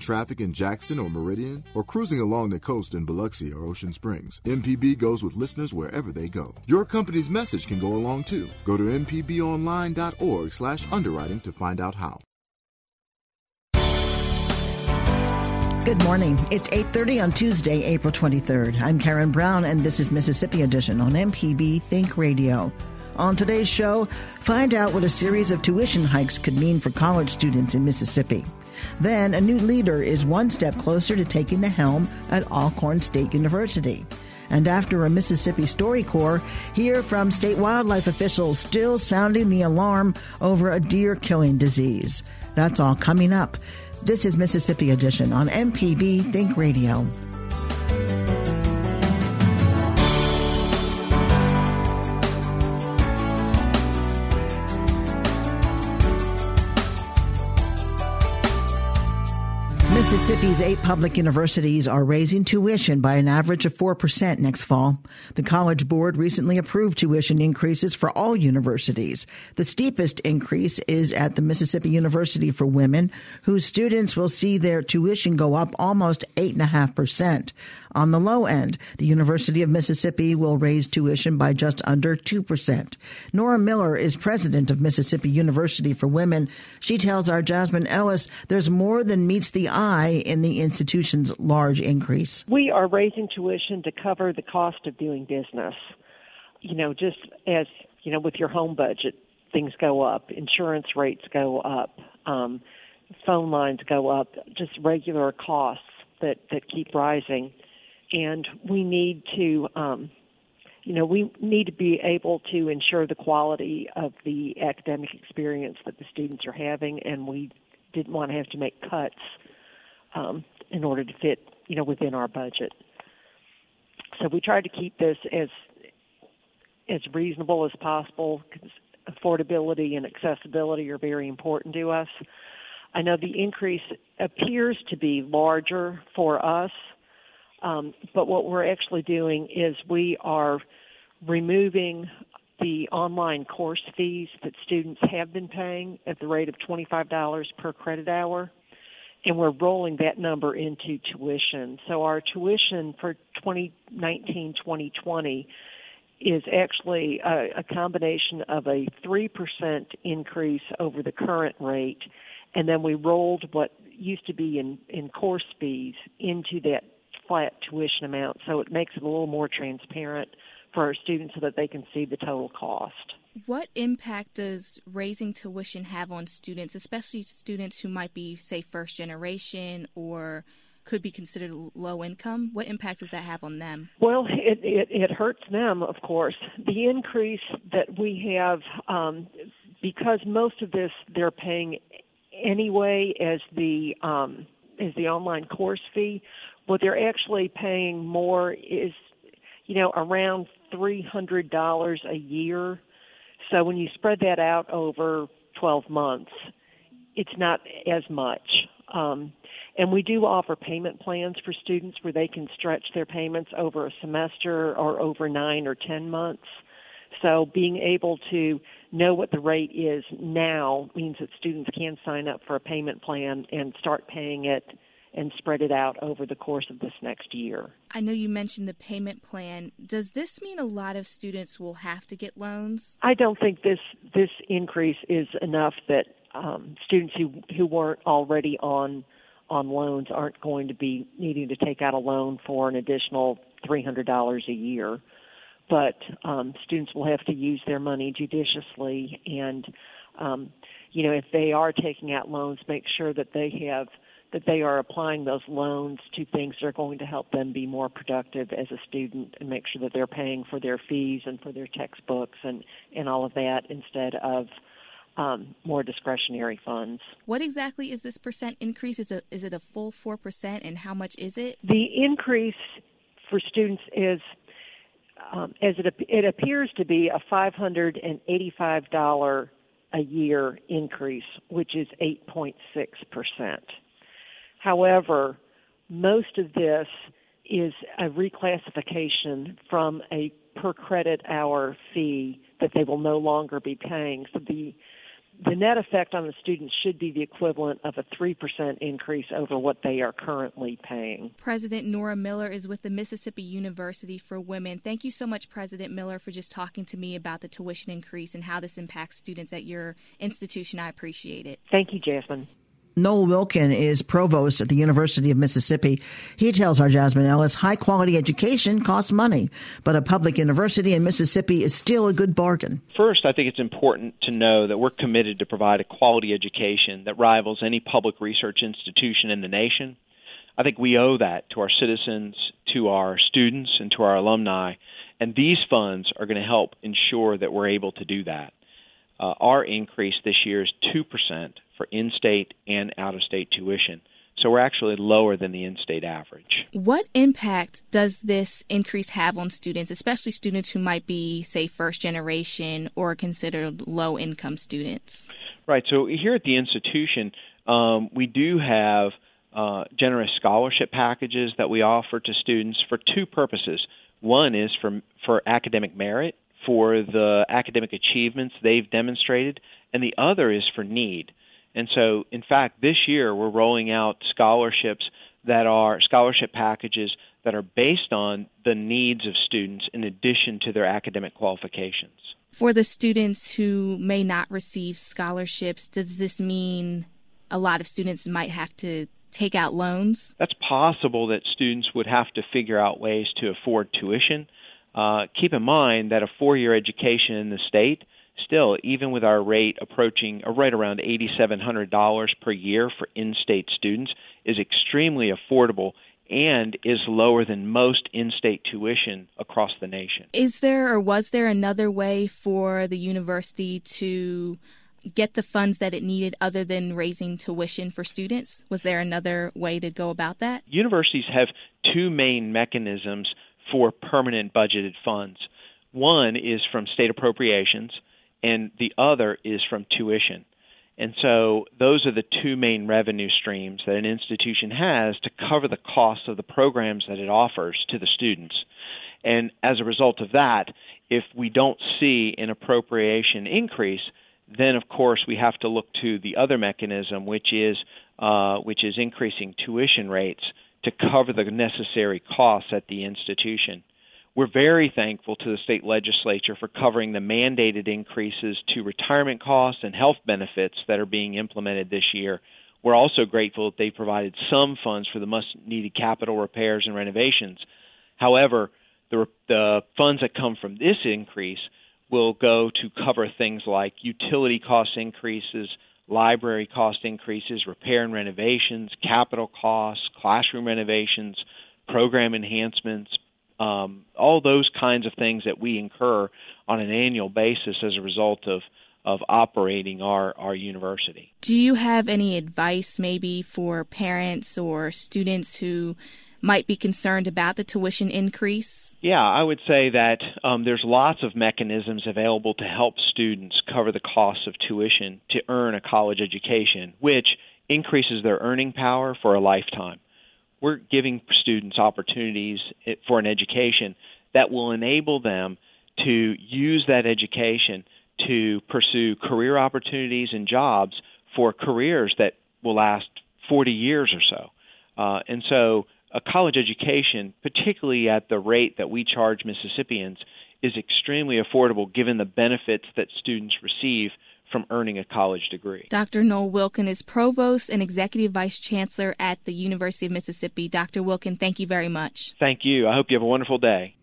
Traffic in Jackson or Meridian or cruising along the coast in Biloxi or Ocean Springs. MPB goes with listeners wherever they go. Your company's message can go along too. Go to mpbonline.org slash underwriting to find out how. Good morning. It's 8:30 on Tuesday, April 23rd. I'm Karen Brown and this is Mississippi Edition on MPB Think Radio. On today's show, find out what a series of tuition hikes could mean for college students in Mississippi. Then, a new leader is one step closer to taking the helm at Alcorn State University. And after a Mississippi StoryCorps, hear from state wildlife officials still sounding the alarm over a deer killing disease. That's all coming up. This is Mississippi Edition on MPB Think Radio. Mississippi's eight public universities are raising tuition by an average of 4% next fall. The College Board recently approved tuition increases for all universities. The steepest increase is at the Mississippi University for Women, whose students will see their tuition go up almost 8.5%. On the low end, the University of Mississippi will raise tuition by just under 2%. Nora Miller is president of Mississippi University for Women. She tells our Jasmine Ellis there's more than meets the eye in the institution's large increase. We are raising tuition to cover the cost of doing business. You know, just as, you know, with your home budget, things go up, insurance rates go up, um, phone lines go up, just regular costs that, that keep rising and we need to um, you know we need to be able to ensure the quality of the academic experience that the students are having and we didn't want to have to make cuts um, in order to fit you know within our budget. So we tried to keep this as as reasonable as possible affordability and accessibility are very important to us. I know the increase appears to be larger for us um, but what we're actually doing is we are removing the online course fees that students have been paying at the rate of $25 per credit hour, and we're rolling that number into tuition. So our tuition for 2019-2020 is actually a, a combination of a 3% increase over the current rate, and then we rolled what used to be in, in course fees into that flat tuition amount, so it makes it a little more transparent for our students so that they can see the total cost. What impact does raising tuition have on students, especially students who might be, say, first generation or could be considered low income? What impact does that have on them? Well, it, it, it hurts them, of course. The increase that we have, um, because most of this they're paying anyway as the um, as the online course fee what they're actually paying more is, you know, around three hundred dollars a year. So when you spread that out over twelve months, it's not as much. Um, and we do offer payment plans for students where they can stretch their payments over a semester or over nine or ten months. So being able to know what the rate is now means that students can sign up for a payment plan and start paying it and spread it out over the course of this next year. I know you mentioned the payment plan. Does this mean a lot of students will have to get loans? I don't think this this increase is enough that um, students who who weren't already on on loans aren't going to be needing to take out a loan for an additional three hundred dollars a year. But um, students will have to use their money judiciously, and um, you know if they are taking out loans, make sure that they have that they are applying those loans to things that are going to help them be more productive as a student and make sure that they're paying for their fees and for their textbooks and, and all of that instead of um, more discretionary funds. What exactly is this percent increase? Is it, is it a full 4% and how much is it? The increase for students is um, as it, it appears to be a $585 a year increase, which is 8.6%. However, most of this is a reclassification from a per credit hour fee that they will no longer be paying. So the the net effect on the students should be the equivalent of a 3% increase over what they are currently paying. President Nora Miller is with the Mississippi University for Women. Thank you so much, President Miller, for just talking to me about the tuition increase and how this impacts students at your institution. I appreciate it. Thank you, Jasmine. Noel Wilkin is provost at the University of Mississippi. He tells our Jasmine Ellis high quality education costs money, but a public university in Mississippi is still a good bargain. First, I think it's important to know that we're committed to provide a quality education that rivals any public research institution in the nation. I think we owe that to our citizens, to our students, and to our alumni, and these funds are going to help ensure that we're able to do that. Uh, our increase this year is 2% for in state and out of state tuition. So we're actually lower than the in state average. What impact does this increase have on students, especially students who might be, say, first generation or considered low income students? Right. So here at the institution, um, we do have uh, generous scholarship packages that we offer to students for two purposes. One is for, for academic merit, for the academic achievements they've demonstrated, and the other is for need. And so, in fact, this year we're rolling out scholarships that are scholarship packages that are based on the needs of students in addition to their academic qualifications. For the students who may not receive scholarships, does this mean a lot of students might have to take out loans? That's possible that students would have to figure out ways to afford tuition. Uh, keep in mind that a four year education in the state still, even with our rate approaching uh, right around $8,700 per year for in state students, is extremely affordable and is lower than most in state tuition across the nation. Is there or was there another way for the university to get the funds that it needed other than raising tuition for students? Was there another way to go about that? Universities have two main mechanisms for permanent budgeted funds. One is from state appropriations, and the other is from tuition. And so those are the two main revenue streams that an institution has to cover the cost of the programs that it offers to the students. And as a result of that, if we don't see an appropriation increase, then of course we have to look to the other mechanism, which is uh, which is increasing tuition rates to cover the necessary costs at the institution. We're very thankful to the state legislature for covering the mandated increases to retirement costs and health benefits that are being implemented this year. We're also grateful that they provided some funds for the much needed capital repairs and renovations. However, the, the funds that come from this increase will go to cover things like utility cost increases, library cost increases, repair and renovations, capital costs, classroom renovations, program enhancements, um, all those kinds of things that we incur on an annual basis as a result of of operating our, our university. Do you have any advice maybe for parents or students who might be concerned about the tuition increase? Yeah, I would say that um, there's lots of mechanisms available to help students cover the costs of tuition to earn a college education, which increases their earning power for a lifetime we're giving students opportunities for an education that will enable them to use that education to pursue career opportunities and jobs for careers that will last 40 years or so. Uh, and so, a college education, particularly at the rate that we charge Mississippians, is extremely affordable given the benefits that students receive from earning a college degree. Dr. Noel Wilkin is Provost and Executive Vice Chancellor at the University of Mississippi. Dr. Wilkin, thank you very much. Thank you. I hope you have a wonderful day.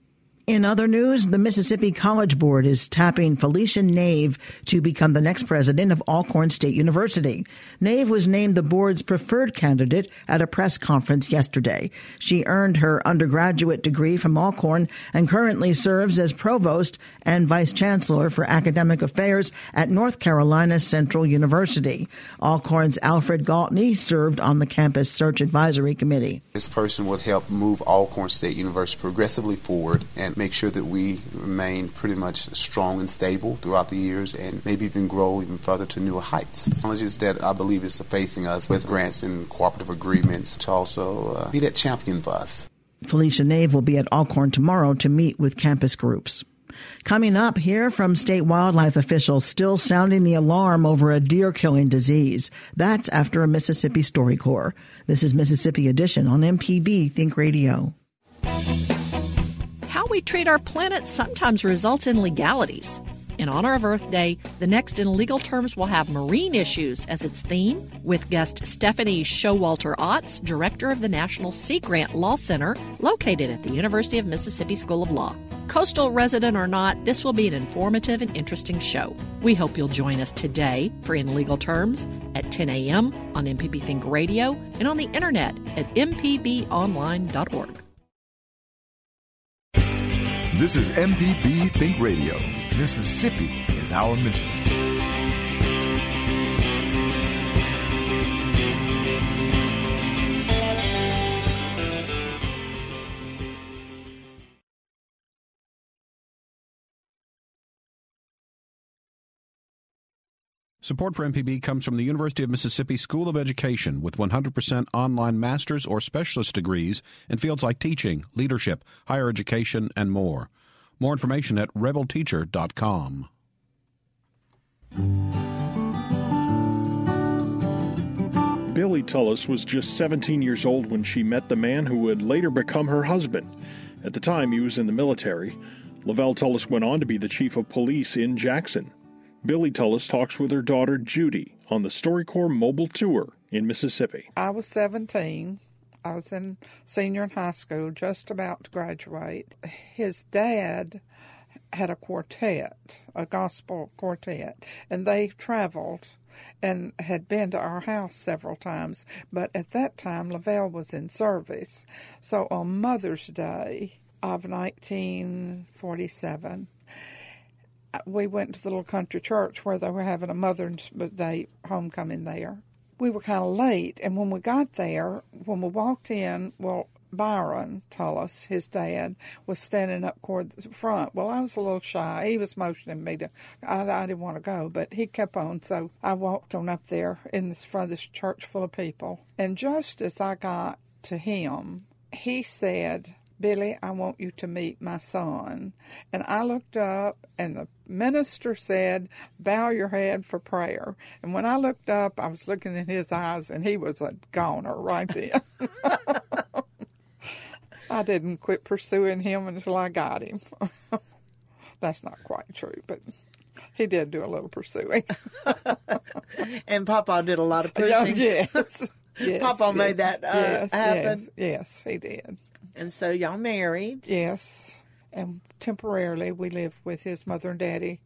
In other news, the Mississippi College Board is tapping Felecia Nave to become the next president of Alcorn State University. Nave was named the board's preferred candidate at a press conference yesterday. She earned her undergraduate degree from Alcorn and currently serves as provost and vice chancellor for academic affairs at North Carolina Central University. Alcorn's Alfred Galtney served on the campus search advisory committee. This person would help move Alcorn State University progressively forward and make sure that we remain pretty much strong and stable throughout the years and maybe even grow even further to newer heights. Challenges that I believe is facing us with grants and cooperative agreements to also uh, be that champion for us. Felecia Nave will be at Alcorn tomorrow to meet with campus groups. Coming up here from state wildlife officials still sounding the alarm over a deer killing disease. That's after a Mississippi Story StoryCorps. This is Mississippi Edition on MPB Think Radio we treat our planet sometimes results in legalities. In honor of Earth Day, the next in legal terms will have marine issues as its theme, with guest Stephanie Showalter Otts, director of the National Sea Grant Law Center, located at the University of Mississippi School of Law. Coastal resident or not, this will be an informative and interesting show. We hope you'll join us today for In Legal Terms at 10 a.m. on MPB Think Radio and on the internet at mpbonline.org. This is MPB Think Radio. Mississippi is our mission. Support for MPB comes from the University of Mississippi School of Education with 100% online master's or specialist degrees in fields like teaching, leadership, higher education, and more. More information at rebelteacher.com. Billy Tullis was just 17 years old when she met the man who would later become her husband. At the time, he was in the military. Lavelle Tullis went on to be the chief of police in Jackson. Billy Tullis talks with her daughter Judy on the StoryCorps mobile tour in Mississippi. I was 17. I was in senior in high school, just about to graduate. His dad had a quartet, a gospel quartet, and they traveled and had been to our house several times. But at that time, Lavelle was in service. So on Mother's Day of 1947, we went to the little country church where they were having a Mother's Day homecoming there. We were kind of late, and when we got there, when we walked in, well, Byron Tullis, his dad, was standing up toward the front. Well, I was a little shy. He was motioning me to, I, I didn't want to go, but he kept on. So I walked on up there in this front of this church full of people. And just as I got to him, he said, Billy, I want you to meet my son. And I looked up, and the minister said, Bow your head for prayer. And when I looked up, I was looking in his eyes, and he was a goner right then. I didn't quit pursuing him until I got him. That's not quite true, but he did do a little pursuing. and Papa did a lot of pushing. yes. yes. Papa yes, made that uh, yes, happen. Yes, yes, he did. And so y'all married? Yes. And temporarily we lived with his mother and daddy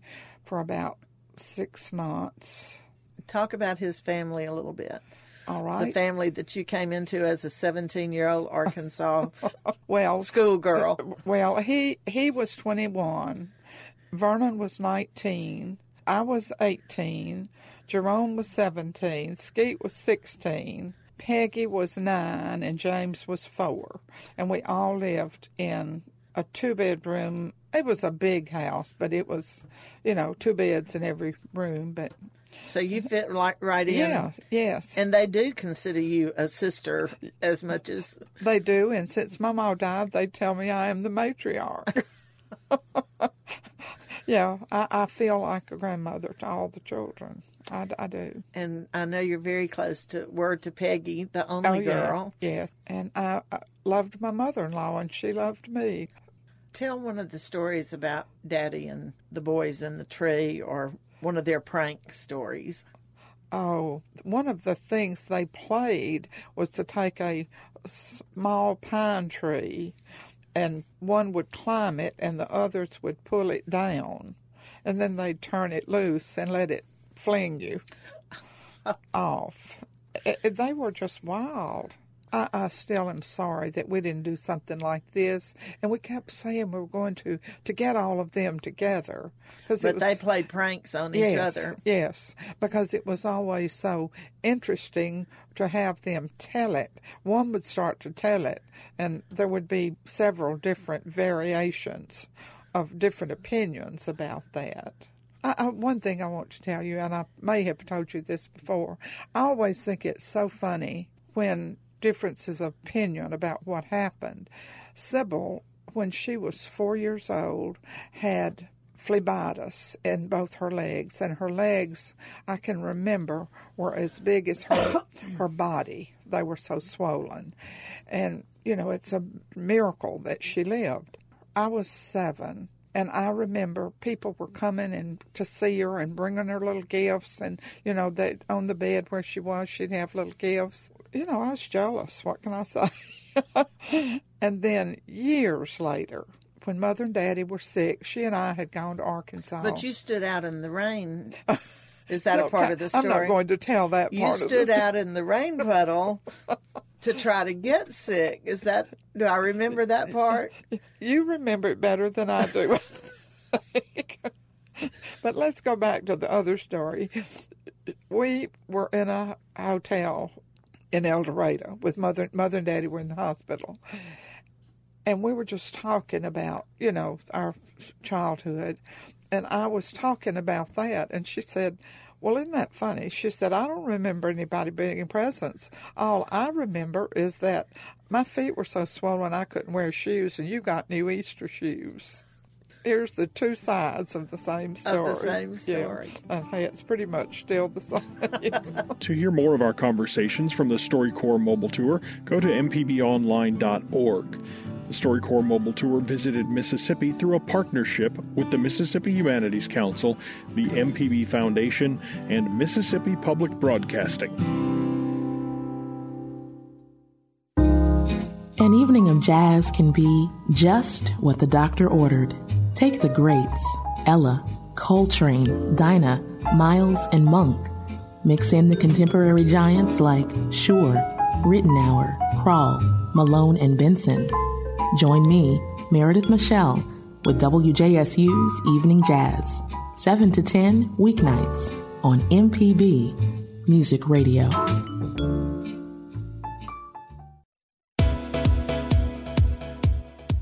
for about six months. Talk about his family a little bit. All right. The family that you came into as a 17 year old Arkansas well schoolgirl. Well, he he was 21. Vernon was 19. I was 18. Jerome was 17. Skeet was 16. Peggy was nine and James was four. And we all lived in a two bedroom. It was a big house, but it was, you know, two beds in every room. But so you fit like right in. Yeah, yes. And they do consider you a sister as much as they do. And since my mom died, they tell me I am the matriarch. yeah, I, I, feel like a grandmother to all the children. I, I, do. And I know you're very close to word to Peggy, the only oh, girl. Yeah, yeah. and I, I loved my mother-in-law, and she loved me. Tell one of the stories about Daddy and the boys in the tree, or one of their prank stories. Oh, one of the things they played was to take a small pine tree and one would climb it and the others would pull it down and then they'd turn it loose and let it fling you off. Eh, eh, they were just wild. I, I, still am sorry that we didn't do something like this, and we kept saying we were going to to get all of them together. Cause but was, they played pranks on yes, each other. Yes, because it was always so interesting to have them tell it. One would start to tell it, and there would be several different variations of different opinions about that. I, I, one thing I want to tell you, and I may have told you this before, I always think it's so funny when differences of opinion about what happened. Sybil, when she was four years old, had phlebitis in both her legs, and her legs, I can remember, were as big as her her body. They were so swollen, and you know it's a miracle that she lived. I was seven, and I remember people were coming and to see her and bringing her little gifts, and you know that on the bed where she was, she'd have little gifts. You know, I was jealous. What can I say? and then years later, when Mother and Daddy were sick, she and I had gone to Arkansas. But you stood out in the rain. Is that no, a part of the story? I'm not going to tell that you part. You stood out in the rain puddle to try to get sick. Is that? Do I remember that part? You remember it better than I do. but let's go back to the other story. We were in a hotel in El Dorado with mother, mother and daddy were in the hospital, and we were just talking about you know our childhood, and I was talking about that, and she said, well, isn't that funny? She said, I don't remember anybody bringing presents. All I remember is that my feet were so swollen I couldn't wear shoes, and you got new Easter shoes. Here's the two sides of the same story. Of the same story. Yeah. Uh, hey, it's pretty much still the same. to hear more of our conversations from the StoryCorps mobile tour, go to mpbonline.org. The StoryCorps Mobile Tour visited Mississippi through a partnership with the Mississippi Humanities Council, the MPB Foundation, and Mississippi Public Broadcasting. An evening of jazz can be just what the doctor ordered. Take the greats Ella, Coltrane, Dinah, Miles, and Monk. Mix in the contemporary giants like Shure, Ritenour, Krall, Malone, and Benson Join me, Meredith Michelle, with WJSU's Evening Jazz, 7 to 10 weeknights on MPB Music Radio.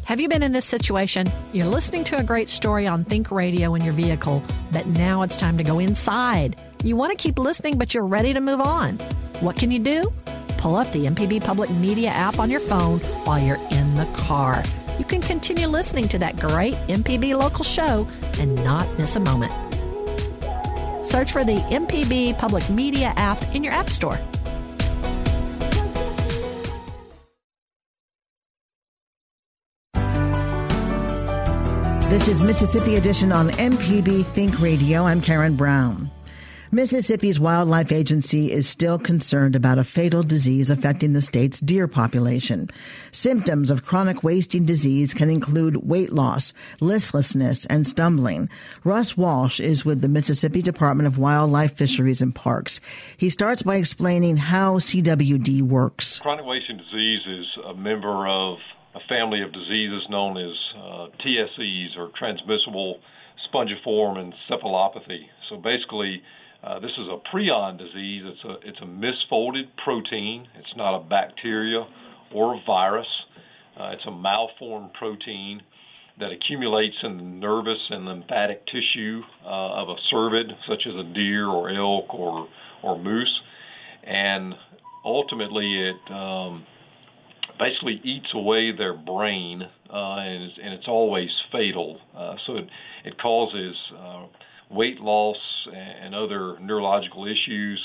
Have you been in this situation? You're listening to a great story on Think Radio in your vehicle, but now it's time to go inside. You want to keep listening, but you're ready to move on. What can you do? pull up the MPB Public Media app on your phone while you're in the car. You can continue listening to that great MPB local show and not miss a moment. Search for the MPB Public Media app in your App Store. This is Mississippi Edition on MPB Think Radio. I'm Karen Brown. Mississippi's Wildlife Agency is still concerned about a fatal disease affecting the state's deer population. Symptoms of chronic wasting disease can include weight loss, listlessness, and stumbling. Russ Walsh is with the Mississippi Department of Wildlife, Fisheries, and Parks. He starts by explaining how CWD works. Chronic wasting disease is a member of a family of diseases known as uh, TSEs or transmissible spongiform encephalopathy. So basically, uh, this is a prion disease. It's a it's a misfolded protein. It's not a bacteria or a virus. Uh, it's a malformed protein that accumulates in the nervous and lymphatic tissue uh, of a cervid, such as a deer or elk or or moose, and ultimately it um, basically eats away their brain, uh, and, it's, and it's always fatal. Uh, so it it causes uh, weight loss and other neurological issues.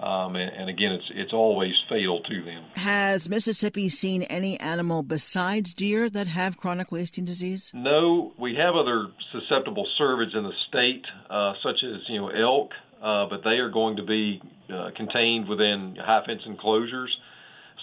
Um, and, and, again, it's it's always fatal to them. Has Mississippi seen any animal besides deer that have chronic wasting disease? No, we have other susceptible cervids in the state, uh, such as you know elk, uh, but they are going to be uh, contained within high fence enclosures.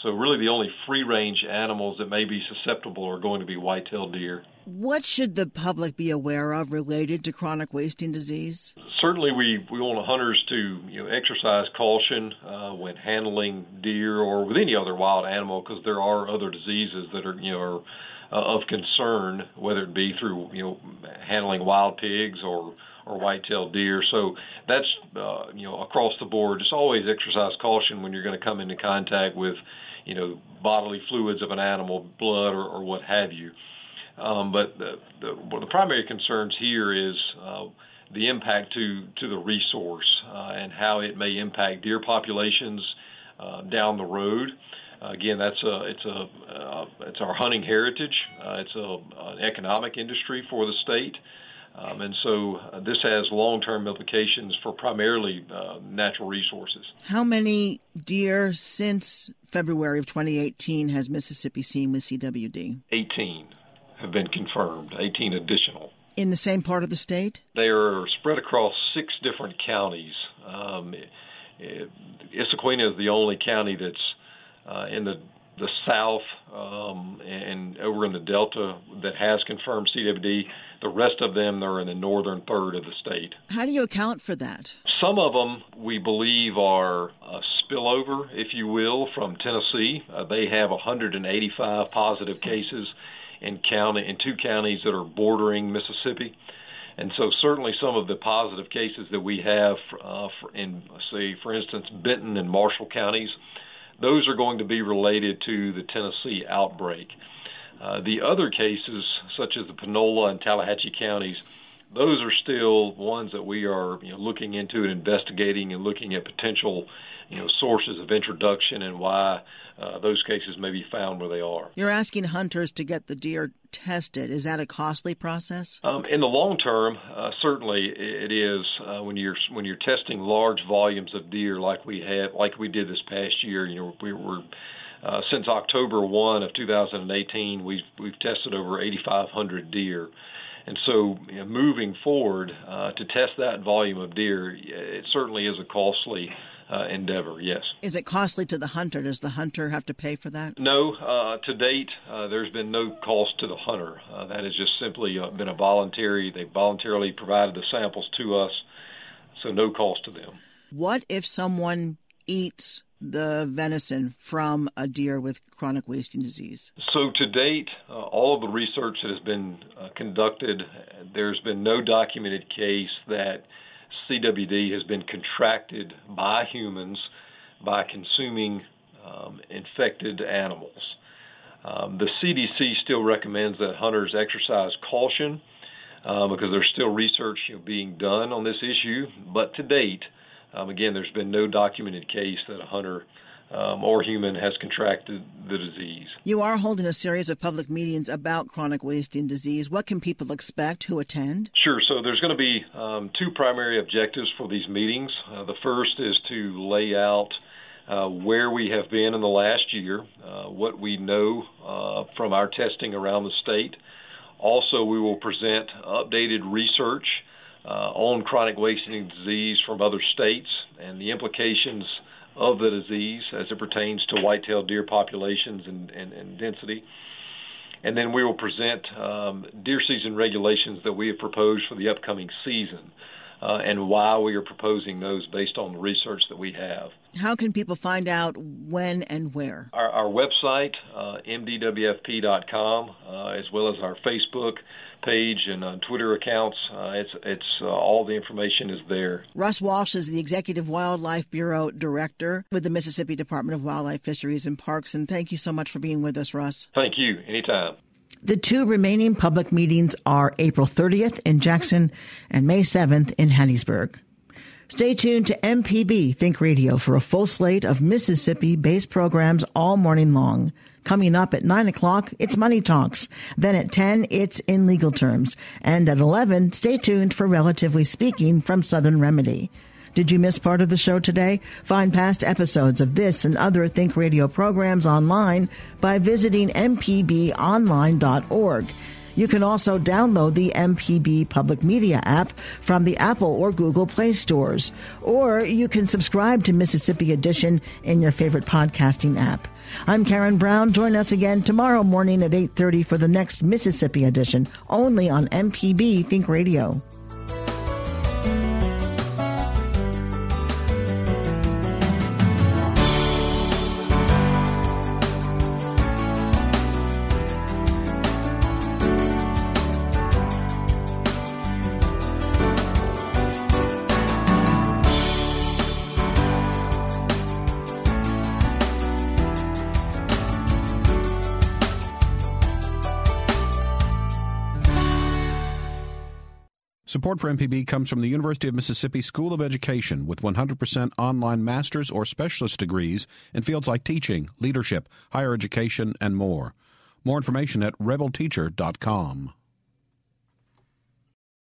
So really, the only free-range animals that may be susceptible are going to be white-tailed deer. What should the public be aware of related to chronic wasting disease? Certainly, we, we want hunters to you know exercise caution uh, when handling deer or with any other wild animal because there are other diseases that are you know are, uh, of concern, whether it be through you know handling wild pigs or or white-tailed deer. So that's uh, you know across the board. Just always exercise caution when you're going to come into contact with you know bodily fluids of an animal, blood or, or what have you. Um, but the, the, one of the primary concerns here is uh, the impact to, to the resource uh, and how it may impact deer populations uh, down the road. again, that's a it's a uh, it's our hunting heritage. Uh, it's a, an economic industry for the state. Um, and so uh, this has long term implications for primarily uh, natural resources. How many deer since February of 2018 has Mississippi seen with CWD? 18 have been confirmed, 18 additional. In the same part of the state? They are spread across six different counties. Um, Issaquena is the only county that's uh, in the the south um, and over in the delta that has confirmed CWD. The rest of them are in the northern third of the state. How do you account for that? Some of them we believe are a spillover, if you will, from Tennessee. Uh, they have 185 positive cases in county in two counties that are bordering Mississippi. And so, certainly, some of the positive cases that we have uh, in, say, for instance, Benton and Marshall counties, those are going to be related to the Tennessee outbreak. Uh, the other cases, such as the Panola and Tallahatchie counties, those are still ones that we are you know, looking into and investigating and looking at potential you know sources of introduction and why uh, those cases may be found where they are. You're asking hunters to get the deer tested. Is that a costly process? Um, in the long term, uh, certainly it is. Uh, when you're when you're testing large volumes of deer, like we had, like we did this past year, you know, we were. Uh, since October 1 of 2018, we've we've tested over 8,500 deer, and so you know, moving forward uh, to test that volume of deer, it certainly is a costly uh, endeavor. Yes. Is it costly to the hunter? Does the hunter have to pay for that? No. Uh, to date, uh, there's been no cost to the hunter. Uh, that has just simply uh, been a voluntary. They voluntarily provided the samples to us, so no cost to them. What if someone eats the venison from a deer with chronic wasting disease? So, to date, uh, all of the research that has been uh, conducted, there's been no documented case that CWD has been contracted by humans by consuming um, infected animals. Um, the CDC still recommends that hunters exercise caution uh, because there's still research you know, being done on this issue. But to date, um, again, there's been no documented case that a hunter um, or human has contracted the disease. You are holding a series of public meetings about chronic wasting disease. What can people expect who attend? Sure. So there's going to be um, two primary objectives for these meetings. Uh, the first is to lay out uh, where we have been in the last year, uh, what we know uh, from our testing around the state. Also, we will present updated research on chronic wasting disease from other states and the implications of the disease as it pertains to white-tailed deer populations and, and, and density. And then we will present um, deer season regulations that we have proposed for the upcoming season. Uh, and why we are proposing those based on the research that we have. How can people find out when and where? Our, our website, uh, mdwfp.com, uh, as well as our Facebook page and uh, Twitter accounts. Uh, it's it's uh, all the information is there. Russ Walsh is the Executive Wildlife Bureau Director with the Mississippi Department of Wildlife, Fisheries, and Parks. And thank you so much for being with us, Russ. Thank you. Anytime. The two remaining public meetings are April 30th in Jackson and May 7th in Hattiesburg. Stay tuned to MPB Think Radio for a full slate of Mississippi based programs all morning long. Coming up at 9 o'clock, it's Money Talks. Then at 10, it's In Legal Terms. And at 11, stay tuned for Relatively Speaking from Southern Remedy. Did you miss part of the show today? Find past episodes of this and other Think Radio programs online by visiting mpbonline.org. You can also download the MPB Public Media app from the Apple or Google Play stores, or you can subscribe to Mississippi Edition in your favorite podcasting app. I'm Karen Brown. Join us again tomorrow morning at 8:30 for the next Mississippi Edition, only on MPB Think Radio. Support for MPB comes from the University of Mississippi School of Education with 100% online master's or specialist degrees in fields like teaching, leadership, higher education, and more. More information at rebelteacher.com.